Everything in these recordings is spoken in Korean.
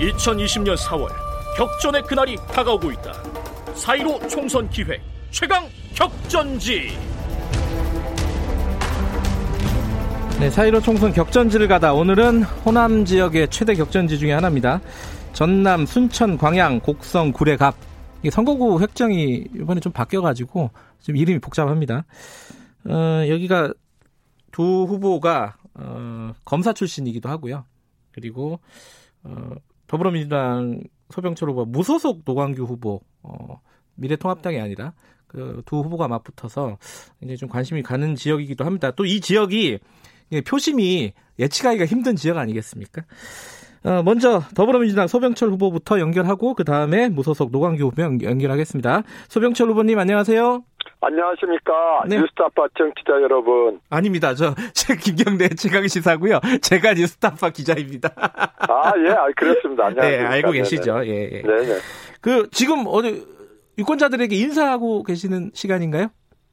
(2020년 4월) 격전의 그날이 다가오고 있다 (4.15) 총선 기획 최강 격전지 네, 4.15 총선 격전지를 가다 오늘은 호남 지역의 최대 격전지 중에 하나입니다. 전남, 순천, 광양, 곡성, 구례갑. 선거구 획정이 이번에 좀 바뀌어가지고 좀 이름이 복잡합니다. 어, 여기가 두 후보가 어, 검사 출신이기도 하고요. 그리고 어, 더불어민주당 소병철 후보 무소속 노광규 후보 어, 미래통합당이 아니라 그 두 후보가 맞붙어서 이제 좀 관심이 가는 지역이기도 합니다. 또 이 지역이 표심이 예측하기가 힘든 지역 아니겠습니까? 어, 먼저 더불어민주당 소병철 후보부터 연결하고 그 다음에 무소속 노광규 후보 연결하겠습니다. 소병철 후보님 안녕하세요. 안녕하십니까 네. 뉴스타파 정치자 여러분. 아닙니다. 저 김경래 최강 시사고요. 제가 뉴스타파 기자입니다. 아 예, 아, 그렇습니다. 안녕하세요. 네, 알고 계시죠. 예, 예. 네네. 그 지금 어디 유권자들에게 인사하고 계시는 시간인가요?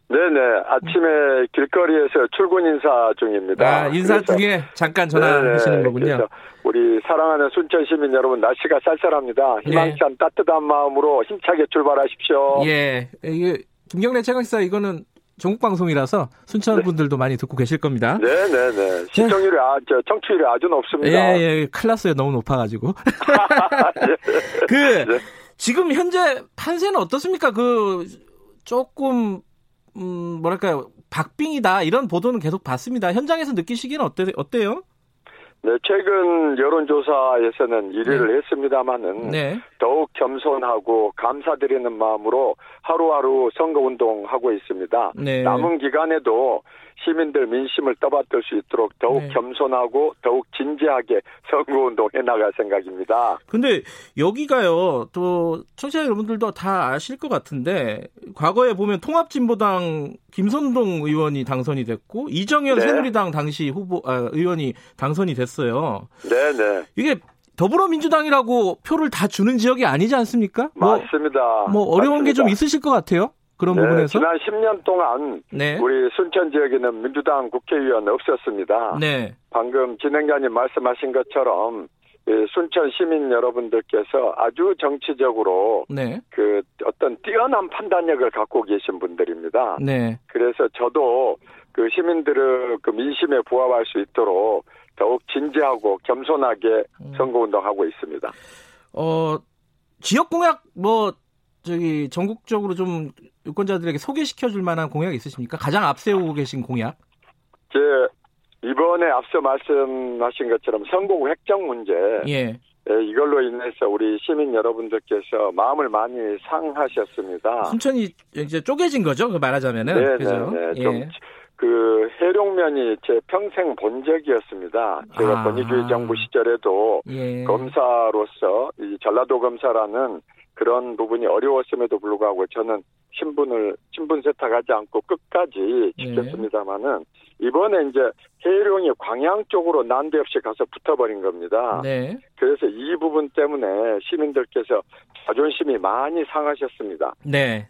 네네. 아침에 길거리에서 출근 인사 중입니다. 아, 인사 중에 잠깐 전화하시는 거군요. 우리 사랑하는 순천 시민 여러분, 날씨가 쌀쌀합니다. 희망찬 네. 따뜻한 마음으로 힘차게 출발하십시오. 예. 이게 김경래 최강시사 이거는 전국 방송이라서 순천 네. 분들도 많이 듣고 계실 겁니다. 네네네. 네. 시청률이 아, 저 청취율이 아주 높습니다. 예, 예. 클라스에 너무 높아가지고. 그 네. 지금 현재 판세는 어떻습니까? 그 조금 음, 뭐랄까요, 박빙이다 이런 보도는 계속 봤습니다. 현장에서 느끼시기는 어때, 어때요? 네, 최근 여론조사에서는 1위를 네. 했습니다마는 네. 더욱 겸손하고 감사드리는 마음으로 하루하루 선거운동하고 있습니다. 네. 남은 기간에도 시민들 민심을 떠받들 수 있도록 더욱 네. 겸손하고 더욱 진지하게 선거운동 해 나갈 생각입니다. 근데 여기가요, 또 청취자 여러분들도 다 아실 것 같은데 과거에 보면 통합진보당 김선동 의원이 당선이 됐고 이정현 네. 새누리당 당시 후보 아, 의원이 당선이 됐어요. 네, 네. 이게 더불어민주당이라고 표를 다 주는 지역이 아니지 않습니까? 뭐, 맞습니다. 뭐 어려운 게 좀 있으실 것 같아요. 그런 네, 부분에서 지난 10년 동안 네. 우리 순천 지역에는 민주당 국회의원 없었습니다. 네. 방금 진행자님 말씀하신 것처럼 순천 시민 여러분들께서 아주 정치적으로 네. 그 어떤 뛰어난 판단력을 갖고 계신 분들입니다. 네. 그래서 저도 그 시민들의 그 민심에 부합할 수 있도록 더욱 진지하고 겸손하게 음. 선거운동하고 있습니다. 어 지역 공약 뭐 저기 전국적으로 좀 유권자들에게 소개시켜 줄 만한 공약 있으십니까? 가장 앞세우고 계신 공약? 제 이번에 앞서 말씀하신 것처럼 선곡 획정 문제. 예. 예, 이걸로 인해서 우리 시민 여러분들께서 마음을 많이 상하셨습니다. 순천이 이제 쪼개진 거죠? 그 말하자면은. 네, 네, 네. 예. 좀 그 해룡면이 제 평생 본 적이었습니다. 제가 아. 권위주의 정부 시절에도 예. 검사로서 이 전라도 검사라는 그런 부분이 어려웠음에도 불구하고 저는 신분을 신분 세탁하지 않고 끝까지 네. 지켰습니다마는 이번에 이제 해룡이 광양 쪽으로 난데없이 가서 붙어버린 겁니다. 네. 그래서 이 부분 때문에 시민들께서 자존심이 많이 상하셨습니다. 네.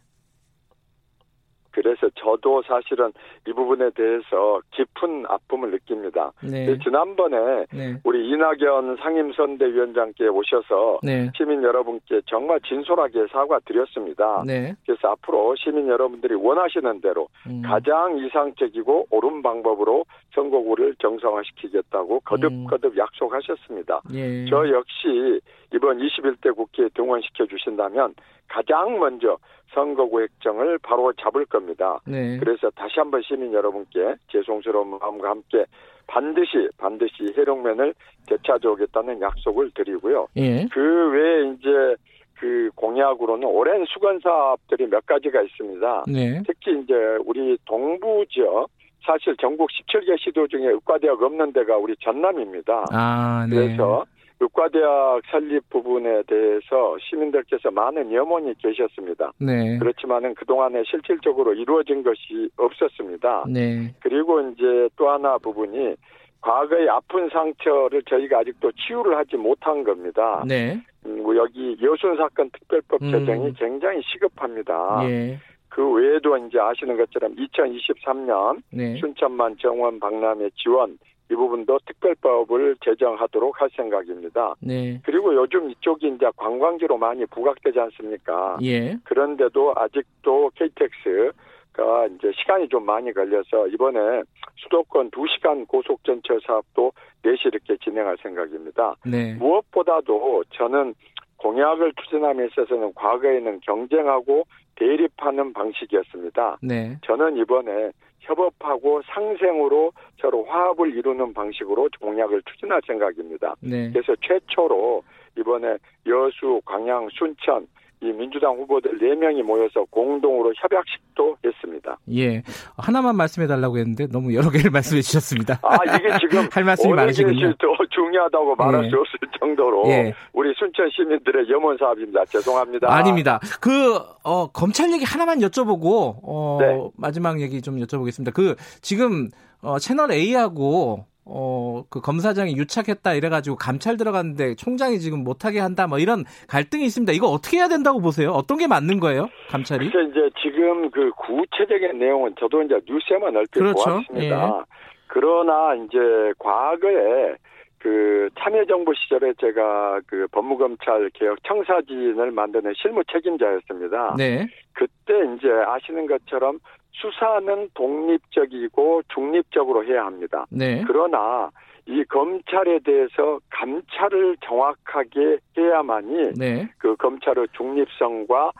그래서 저도 사실은 이 부분에 대해서 깊은 아픔을 느낍니다. 네. 지난번에 네. 우리 이낙연 상임선대위원장께 오셔서 네. 시민 여러분께 정말 진솔하게 사과드렸습니다. 네. 그래서 앞으로 시민 여러분들이 원하시는 대로 음. 가장 이상적이고 옳은 방법으로 선거구를 정상화시키겠다고 거듭거듭 음. 약속하셨습니다. 예. 저 역시 이번 21대 국회에 등원시켜 주신다면 가장 먼저 선거구 획정을 바로 잡을 겁니다. 네. 그래서 다시 한번 시민 여러분께 죄송스러운 마음과 함께 반드시 반드시 해룡면을 되찾아 오겠다는 약속을 드리고요. 예. 그 외에 이제 그 공약으로는 오랜 수건 사업들이 몇 가지가 있습니다. 네. 특히 이제 우리 동부 지역 사실 전국 17개 시도 중에 의과대학 없는 데가 우리 전남입니다. 아, 네. 그래서 의과대학 설립 부분에 대해서 시민들께서 많은 염원이 계셨습니다. 네. 그렇지만은 그동안에 실질적으로 이루어진 것이 없었습니다. 네. 그리고 이제 또 하나 부분이 과거의 아픈 상처를 저희가 아직도 치유를 하지 못한 겁니다. 네. 음, 여기 여순 사건 특별법 음. 제정이 음. 굉장히 시급합니다. 예. 그 외에도 이제 아시는 것처럼 2023년 네. 순천만 정원 박람회 지원 이 부분도 특별법을 제정하도록 할 생각입니다. 네. 그리고 요즘 이쪽이 이제 관광지로 많이 부각되지 않습니까? 예. 그런데도 아직도 KTX가 이제 시간이 좀 많이 걸려서 이번에 수도권 2시간 고속전철 사업도 내시 이렇게 진행할 생각입니다. 네. 무엇보다도 저는 공약을 추진함에 있어서는 과거에는 경쟁하고 대립하는 방식이었습니다. 네. 저는 이번에 협업하고 상생으로 서로 화합을 이루는 방식으로 공약을 추진할 생각입니다. 네. 그래서 최초로 이번에 여수, 광양, 순천 이 민주당 후보들 4명이 모여서 공동으로 협약식도 했습니다. 예. 하나만 말씀해 달라고 했는데 너무 여러 개를 말씀해 주셨습니다. 아, 이게 지금 할 말씀이 많으시군요. 더 중요하다고 말할 예. 수 없을 정도로 예. 우리 순천 시민들의 염원 사업입니다. 죄송합니다. 아닙니다. 그 어, 검찰 얘기 하나만 여쭤보고 어, 네. 마지막 얘기 좀 여쭤보겠습니다. 그 지금 어, 채널 A하고 어, 그 검사장이 유착했다 이래가지고 감찰 들어갔는데 총장이 지금 못하게 한다 뭐 이런 갈등이 있습니다. 이거 어떻게 해야 된다고 보세요? 어떤 게 맞는 거예요? 감찰이? 그래서 이제 지금 그 구체적인 내용은 저도 이제 뉴스에만 얼핏 그렇죠. 보았습니다. 예. 그러나 이제 과거에 그 참여정부 시절에 제가 그 법무검찰 개혁 청사진을 만드는 실무 책임자였습니다. 네. 그때 이제 아시는 것처럼 수사는 독립적이고 중립적으로 해야 합니다. 네. 그러나 이 검찰에 대해서 감찰을 정확하게 해야만이 네. 그 검찰의 중립성과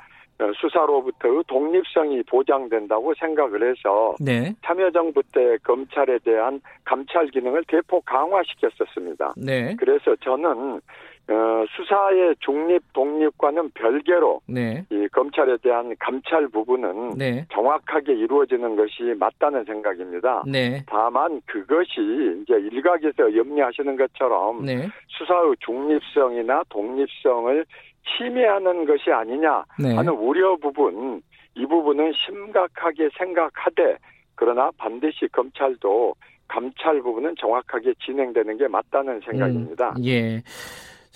수사로부터의 독립성이 보장된다고 생각을 해서 네. 참여정부 때 검찰에 대한 감찰 기능을 대폭 강화시켰었습니다. 네. 그래서 저는 어, 수사의 중립 독립과는 별개로 네. 이 검찰에 대한 감찰 부분은 네. 정확하게 이루어지는 것이 맞다는 생각입니다. 네. 다만 그것이 이제 일각에서 염려하시는 것처럼 네. 수사의 중립성이나 독립성을 침해하는 것이 아니냐 네. 하는 우려 부분 이 부분은 심각하게 생각하되 그러나 반드시 검찰도 감찰 부분은 정확하게 진행되는 게 맞다는 생각입니다. 음, 예.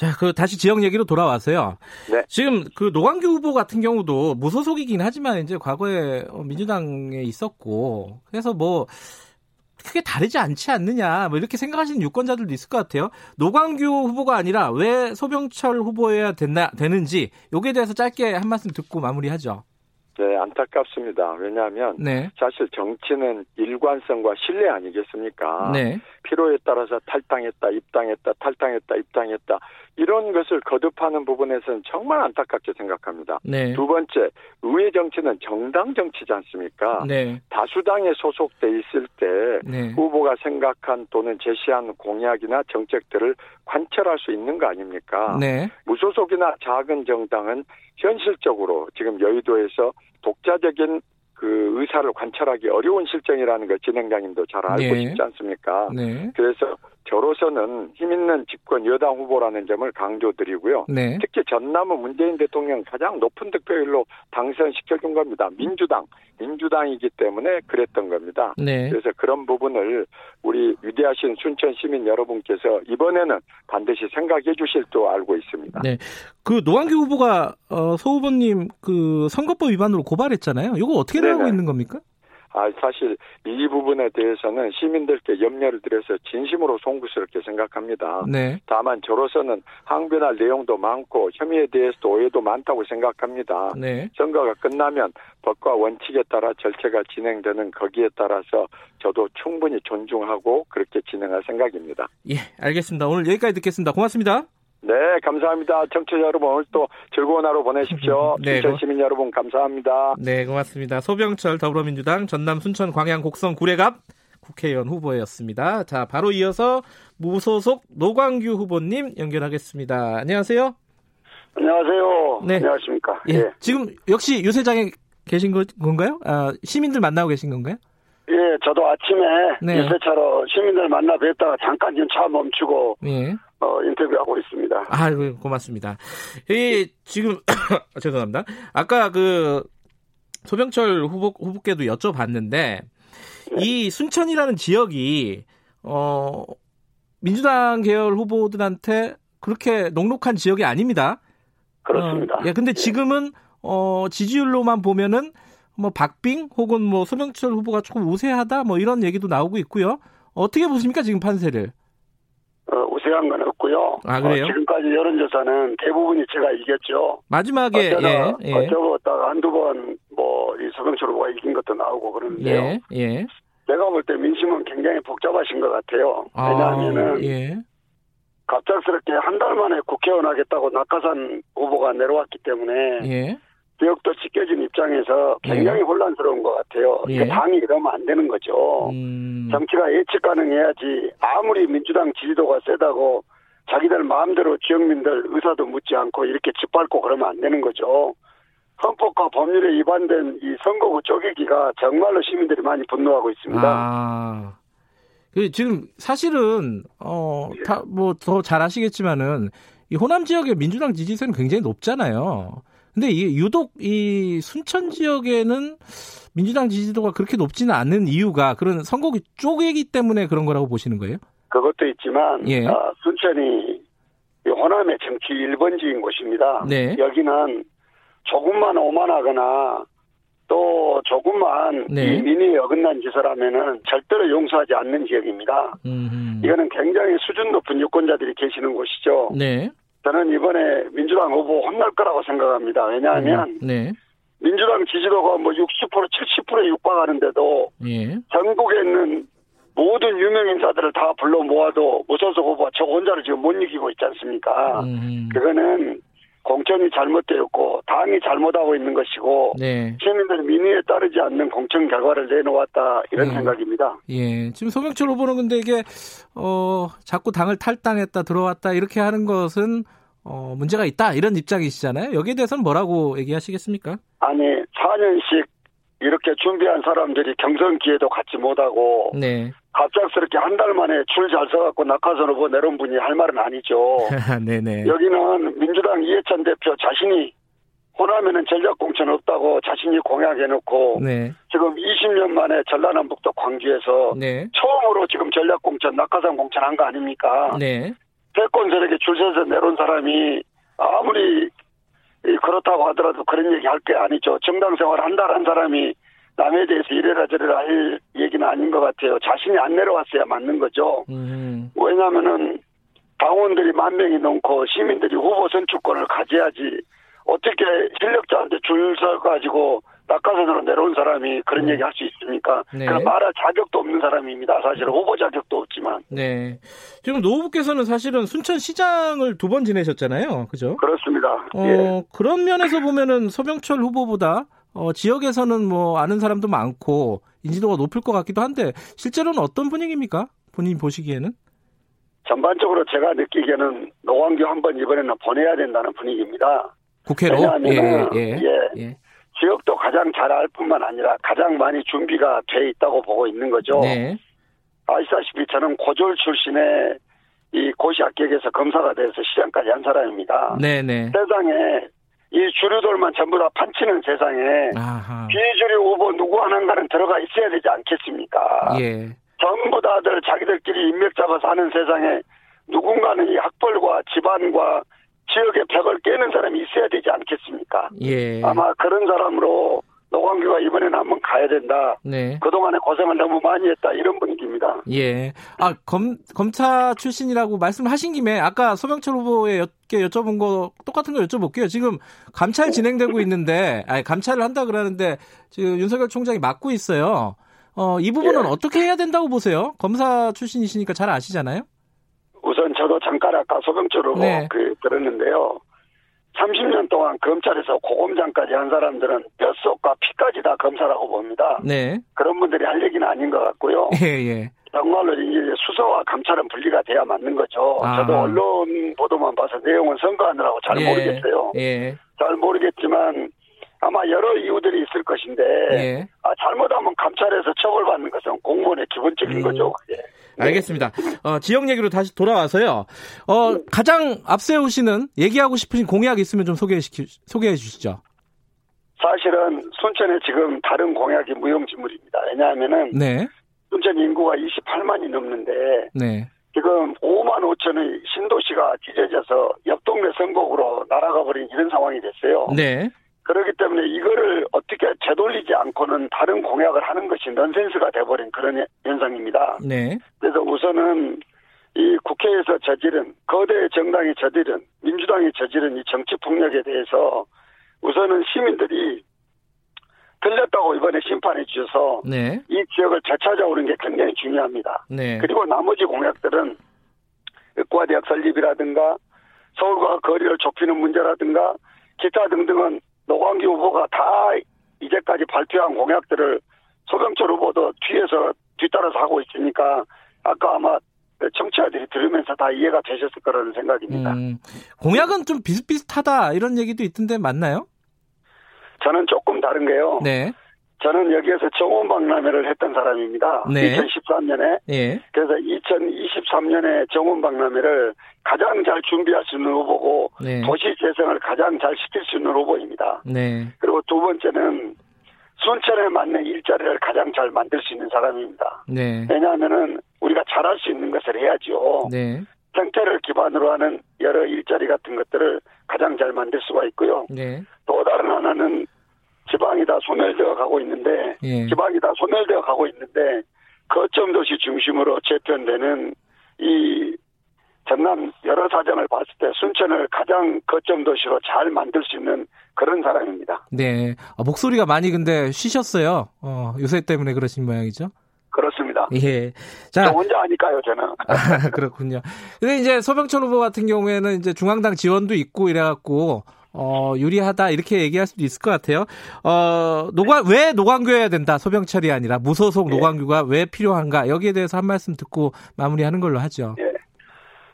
자, 그 다시 지역 얘기로 돌아와서요. 네. 지금 그 노광규 후보 같은 경우도 무소속이긴 하지만 이제 과거에 민주당에 있었고 그래서 뭐 크게 다르지 않지 않느냐 뭐 이렇게 생각하시는 유권자들도 있을 것 같아요. 노광규 후보가 아니라 왜 소병철 후보여야 됐나 되는지 여기에 대해서 짧게 한 말씀 듣고 마무리하죠. 네, 안타깝습니다. 왜냐하면 네. 사실 정치는 일관성과 신뢰 아니겠습니까? 네. 필요에 따라서 탈당했다, 입당했다, 탈당했다, 입당했다 이런 것을 거듭하는 부분에서는 정말 안타깝게 생각합니다. 네. 두 번째, 의회 정치는 정당 정치지 않습니까? 네. 다수당에 소속돼 있을 때 네. 후보가 생각한 또는 제시한 공약이나 정책들을 관철할 수 있는 거 아닙니까? 네. 무소속이나 작은 정당은 현실적으로 지금 여의도에서 독자적인 그 의사를 관찰하기 어려운 실정이라는 걸 진행장님도 잘 알고 네. 있지 않습니까? 네. 그래서 저로서는 힘 있는 집권 여당 후보라는 점을 강조드리고요. 네. 특히 전남은 문재인 대통령 가장 높은 득표율로 당선시켜준 겁니다. 민주당, 민주당이기 때문에 그랬던 겁니다. 네. 그래서 그런 부분을 우리 위대하신 순천 시민 여러분께서 이번에는 반드시 생각해 주실 줄 알고 있습니다. 네. 그 노한규 후보가 어, 소 후보님 그 선거법 위반으로 고발했잖아요. 이거 어떻게 나가고 있는 겁니까? 아, 사실 이 부분에 대해서는 시민들께 염려를 드려서 진심으로 송구스럽게 생각합니다. 네. 다만 저로서는 항변할 내용도 많고 혐의에 대해서도 오해도 많다고 생각합니다. 네. 선거가 끝나면 법과 원칙에 따라 절차가 진행되는 거기에 따라서 저도 충분히 존중하고 그렇게 진행할 생각입니다. 예, 알겠습니다. 오늘 여기까지 듣겠습니다. 고맙습니다. 네, 감사합니다. 청취자 여러분 오늘 또 즐거운 하루 보내십시오. 네, 순천 시민 여러분 감사합니다. 네, 고맙습니다. 소병철 더불어민주당 전남 순천 광양 곡성 구례갑 국회의원 후보였습니다. 자, 바로 이어서 무소속 노광규 후보님 연결하겠습니다. 안녕하세요. 안녕하세요. 네. 안녕하십니까. 예. 예. 지금 역시 유세장에 계신 건가요? 아, 시민들 만나고 계신 건가요? 예, 저도 아침에 네. 유세차로 시민들 만나 뵀다가 잠깐 좀 차 멈추고 예. 어, 인터뷰하고 있습니다. 아, 고맙습니다. 이 지금 죄송합니다. 아까 그 소병철 후보 후보께도 여쭤봤는데 네. 이 순천이라는 지역이 어 민주당 계열 후보들한테 그렇게 녹록한 지역이 아닙니다. 그렇습니다. 어, 예, 근데 지금은 어 지지율로만 보면은 뭐 박빙 혹은 뭐 소명철 후보가 조금 우세하다 뭐 이런 얘기도 나오고 있고요. 어떻게 보십니까 지금 판세를? 어, 우세한 건 없고요. 아 그래요? 어, 지금까지 여론조사는 대부분이 제가 이겼죠. 마지막에 어쩌다, 예, 예. 어쩌다가 한두 번 뭐이 소명철 후보가 이긴 것도 나오고 그러는데요. 예, 예. 제가 볼 때 민심은 굉장히 복잡하신 것 같아요. 왜냐하면은 아, 예. 갑작스럽게 한 달 만에 국회의원 하겠다고 낙하산 후보가 내려왔기 때문에 예. 지역도 찢겨진 입장에서 굉장히 예. 혼란스러운 것 같아요. 예. 당이 이러면 안 되는 거죠. 음. 정치가 예측 가능해야지 아무리 민주당 지지도가 세다고 자기들 마음대로 지역민들 의사도 묻지 않고 이렇게 짓밟고 그러면 안 되는 거죠. 헌법과 법률에 위반된 이 선거구 쪼개기가 정말로 시민들이 많이 분노하고 있습니다. 아. 그 지금 사실은 어뭐 더 잘 아시겠지만은 이 호남 지역의 민주당 지지세는 굉장히 높잖아요. 근데 이 유독 이 순천 지역에는 민주당 지지도가 그렇게 높지는 않은 이유가 그런 선거구 쪼개기 때문에 그런 거라고 보시는 거예요? 그것도 있지만 예. 아, 순천이 호남의 정치 1번지인 곳입니다. 네. 여기는 조금만 오만하거나 또 조금만 네. 이 민의에 어긋난 짓을 하면은 절대로 용서하지 않는 지역입니다. 음흠. 이거는 굉장히 수준 높은 유권자들이 계시는 곳이죠. 네. 저는 이번에 민주당 후보 혼날 거라고 생각합니다. 왜냐하면 음, 네. 민주당 지지도가 뭐 60% 70%에 육박하는데도 예. 전국에 있는 모든 유명 인사들을 다 불러 모아도 무소속 후보가 저 혼자를 지금 못 이기고 있지 않습니까? 음. 그거는 공천이 잘못되었고 당이 잘못하고 있는 것이고 네. 시민들 민의에 따르지 않는 공천 결과를 내놓았다 이런 네. 생각입니다. 예, 지금 소명철 후보는 근데 이게 어 자꾸 당을 탈당했다 들어왔다 이렇게 하는 것은 어 문제가 있다 이런 입장이시잖아요. 여기에 대해서는 뭐라고 얘기하시겠습니까? 아니 4년씩 이렇게 준비한 사람들이 경선 기회도 갖지 못하고 네. 갑작스럽게 한 달 만에 줄잘 써갖고 낙하산 후보 내려온 분이 할 말은 아니죠. 네네. 여기는 민주당 이해찬 대표 자신이 호남에는 전략공천 없다고 자신이 공약해놓고 네. 지금 20년 만에 전라남북도 광주에서 네. 처음으로 지금 전략공천 낙하산 공천 한 거 아닙니까? 네. 대권 세력에 줄 서서 내려온 사람이 아무리 그렇다고 하더라도 그런 얘기 할 게 아니죠. 정당 생활 한 달 한 사람이 남에 대해서 이래라 저래라 할 얘기는 아닌 것 같아요. 자신이 안 내려왔어야 맞는 거죠. 음. 왜냐하면은 당원들이 만 명이 넘고 시민들이 후보 선출권을 가져야지 어떻게 실력자한테 줄 서가지고 낙하산으로 내려온 사람이 그런 음. 얘기 할 수 있습니까? 네. 그런 말할 자격도 없는 사람입니다. 사실 후보 자격도 없지만. 네. 지금 노 후보께서는 사실은 순천시장을 두 번 지내셨잖아요. 그죠? 그렇습니다. 어, 예. 그런 면에서 보면은 소병철 후보보다 어, 지역에서는 뭐 아는 사람도 많고 인지도가 높을 것 같기도 한데 실제로는 어떤 분위기입니까? 본인 보시기에는? 전반적으로 제가 느끼기에는 노광규 한 번 이번에는 보내야 된다는 분위기입니다. 국회로? 왜냐하면 예, 예, 예. 예. 지역도 가장 잘 알 뿐만 아니라 가장 많이 준비가 돼 있다고 보고 있는 거죠. 네. 아시다시피 저는 고졸 출신의 이 고시 합격에서 검사가 돼서 시장까지 한 사람입니다. 네네. 세상에 이 주류들만 전부 다 판치는 세상에 아하. 비주류 후보 누구 하나인가는 들어가 있어야 되지 않겠습니까? 예. 전부 다들 자기들끼리 인맥 잡아서 하는 세상에 누군가는 이 학벌과 집안과 지역의 벽을 깨는 사람이 있어야 되지 않겠습니까? 예. 아마 그런 사람으로 노광규가 이번에는 한번 가야 된다. 네. 그동안에 고생을 너무 많이 했다. 이런 분위기입니다. 예. 아, 검, 검사 출신이라고 말씀하신 김에 아까 소명철 후보에게 여쭤본 거 똑같은 거 여쭤볼게요. 지금 감찰 진행되고 있는데, 아니, 감찰을 한다 그러는데 지금 윤석열 총장이 맡고 있어요. 어, 이 부분은 예. 어떻게 해야 된다고 보세요? 검사 출신이시니까 잘 아시잖아요? 우선 저도 잠깐 아까 소명철 후보 네. 그, 들었는데요. 30년 동안 검찰에서 고검장까지 한 사람들은 뼛속과 피까지 다 검사라고 봅니다. 네. 그런 분들이 할 얘기는 아닌 것 같고요. 예, 예. 정말로 이제 수사와 감찰은 분리가 돼야 맞는 거죠. 아. 저도 언론 보도만 봐서 내용은 선거하느라고 잘 예, 모르겠어요. 예. 잘 모르겠지만 아마 여러 이유들이 있을 것인데 예. 아, 잘못하면 감찰에서 처벌받는 것은 공무원의 기본적인 음. 거죠. 예. 알겠습니다. 어, 지역 얘기로 다시 돌아와서요. 어, 가장 앞세우시는 얘기하고 싶으신 공약 있으면 좀 소개해, 소개해 주시죠. 사실은 순천에 지금 다른 공약이 무용지물입니다. 왜냐하면은 네. 순천 인구가 28만이 넘는데 네. 지금 5만 5천의 신도시가 찢어져서 옆 동네 선곡으로 날아가 버린 이런 상황이 됐어요. 네. 그렇기 때문에 이거를 어떻게 되돌리지 않고는 다른 공약을 하는 것이 넌센스가 돼버린 그런 현상입니다. 네. 그래서 우선은 이 국회에서 저지른 거대 정당이 저지른 민주당이 저지른 이 정치 폭력에 대해서 우선은 시민들이 틀렸다고 이번에 심판해 주셔서 네. 이 지역을 되찾아오는 게 굉장히 중요합니다. 네. 그리고 나머지 공약들은 의과대학 설립이라든가 서울과 거리를 좁히는 문제라든가 기타 등등은 노광기 후보가 다 이제까지 발표한 공약들을 소병철 후보도 뒤에서 뒤따라서 하고 있으니까 아까 아마 청취자들이 들으면서 다 이해가 되셨을 거라는 생각입니다. 음, 공약은 좀 비슷비슷하다 이런 얘기도 있던데 맞나요? 저는 조금 다른 게요. 네. 저는 여기에서 정원 박람회를 했던 사람입니다. 네. 2013년에. 예. 그래서 2023년에 정원 박람회를 가장 잘 준비할 수 있는 후보고 네. 도시 재생을 가장 잘 시킬 수 있는 후보입니다. 네. 그리고 두 번째는 순천에 맞는 일자리를 가장 잘 만들 수 있는 사람입니다. 네. 왜냐하면은 우리가 잘할 수 있는 것을 해야죠. 네. 생태를 기반으로 하는 여러 일자리 같은 것들을 가장 잘 만들 수가 있고요. 네. 또 다른 하나는 지방이 다 소멸되어 가고 있는데 예. 지방이 다 소멸되어 가고 있는데 거점 도시 중심으로 재편되는 이 전남 여러 사정을 봤을 때 순천을 가장 거점 도시로 잘 만들 수 있는 그런 사람입니다. 네. 아, 목소리가 많이 근데 쉬셨어요. 어, 요새 때문에 그러신 모양이죠? 그렇습니다. 예. 자. 혼자 하니까요, 저는. 아, 그렇군요. 근데 이제 소병철 후보 같은 경우에는 이제 중앙당 지원도 있고 이래갖고, 어, 유리하다, 이렇게 얘기할 수도 있을 것 같아요. 어, 노관, 왜 노광교여야 된다, 소병철이 아니라 무소속 예. 노광규가 왜 필요한가, 여기에 대해서 한 말씀 듣고 마무리하는 걸로 하죠. 예.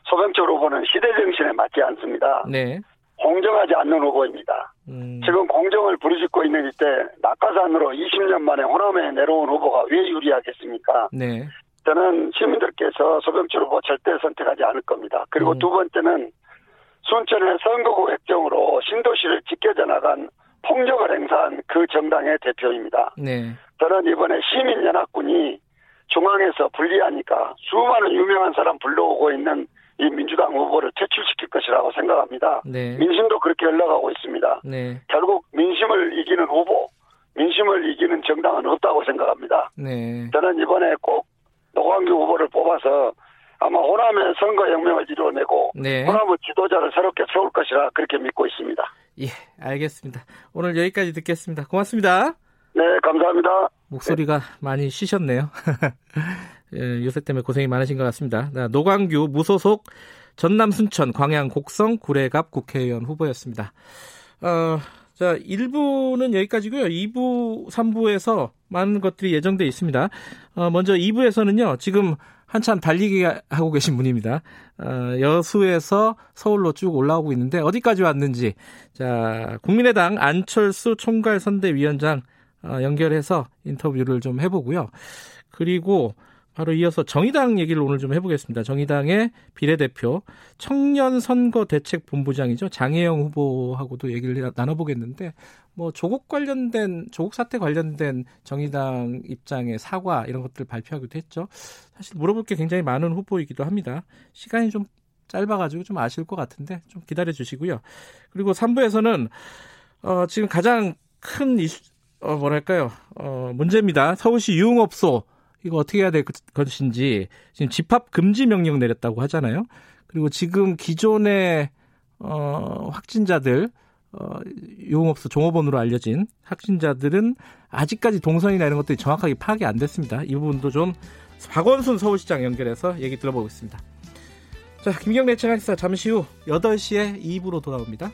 소병철 후보는 시대 정신에 맞지 않습니다. 네. 공정하지 않는 후보입니다. 음. 지금 공정을 부르짖고 있는 이때 낙하산으로 20년 만에 호남에 내려온 후보가 왜 유리하겠습니까? 네. 저는 시민들께서 소병철 후보 절대 선택하지 않을 겁니다. 그리고 음. 두 번째는 순천의 선거구 획정으로 신도시를 지켜져 나간 폭력을 행사한 그 정당의 대표입니다. 네. 저는 이번에 시민연합군이 중앙에서 분리하니까 수많은 유명한 사람 불러오고 있는 이 민주당 후보를 퇴출시킬 것이라고 생각합니다. 네. 민심도 그렇게 흘러가고 있습니다. 네. 결국 민심을 이기는 후보, 민심을 이기는 정당은 없다고 생각합니다. 네. 저는 이번에 꼭 노광규 후보를 뽑아서 아마 호남의 선거혁명을 이루어내고 네. 호남의 지도자를 새롭게 세울 것이라 그렇게 믿고 있습니다. 예, 알겠습니다. 오늘 여기까지 듣겠습니다. 고맙습니다. 네, 감사합니다. 목소리가 네. 많이 쉬셨네요. 예, 요새 때문에 고생이 많으신 것 같습니다. 노광규 무소속 전남 순천 광양 곡성 구례갑 국회의원 후보였습니다. 어, 자, 1부는 여기까지고요. 2부, 3부에서 많은 것들이 예정돼 있습니다. 어, 먼저 2부에서는요. 지금 한참 달리기 하고 계신 분입니다. 어, 여수에서 서울로 쭉 올라오고 있는데 어디까지 왔는지 자 국민의당 안철수 총괄 선대위원장 어, 연결해서 인터뷰를 좀 해보고요. 그리고 바로 이어서 정의당 얘기를 오늘 좀 해보겠습니다. 정의당의 비례대표 청년 선거 대책 본부장이죠 장혜영 후보하고도 얘기를 나눠보겠는데 뭐 조국 관련된 조국 사태 관련된 정의당 입장의 사과 이런 것들을 발표하기도 했죠. 사실 물어볼 게 굉장히 많은 후보이기도 합니다. 시간이 좀 짧아가지고 좀 아실 것 같은데 좀 기다려 주시고요. 그리고 3부에서는 어, 지금 가장 큰 이슈, 어, 뭐랄까요, 어, 문제입니다. 서울시 유흥업소 이거 어떻게 해야 될 것인지 지금 집합 금지 명령 내렸다고 하잖아요. 그리고 지금 기존의 어, 확진자들 어, 유흥업소 종업원으로 알려진 확진자들은 아직까지 동선이나 이런 것들이 정확하게 파악이 안 됐습니다. 이 부분도 좀 박원순 서울시장 연결해서 얘기 들어보겠습니다. 자, 김경래 채널사 잠시 후 8시에 2부로 돌아옵니다.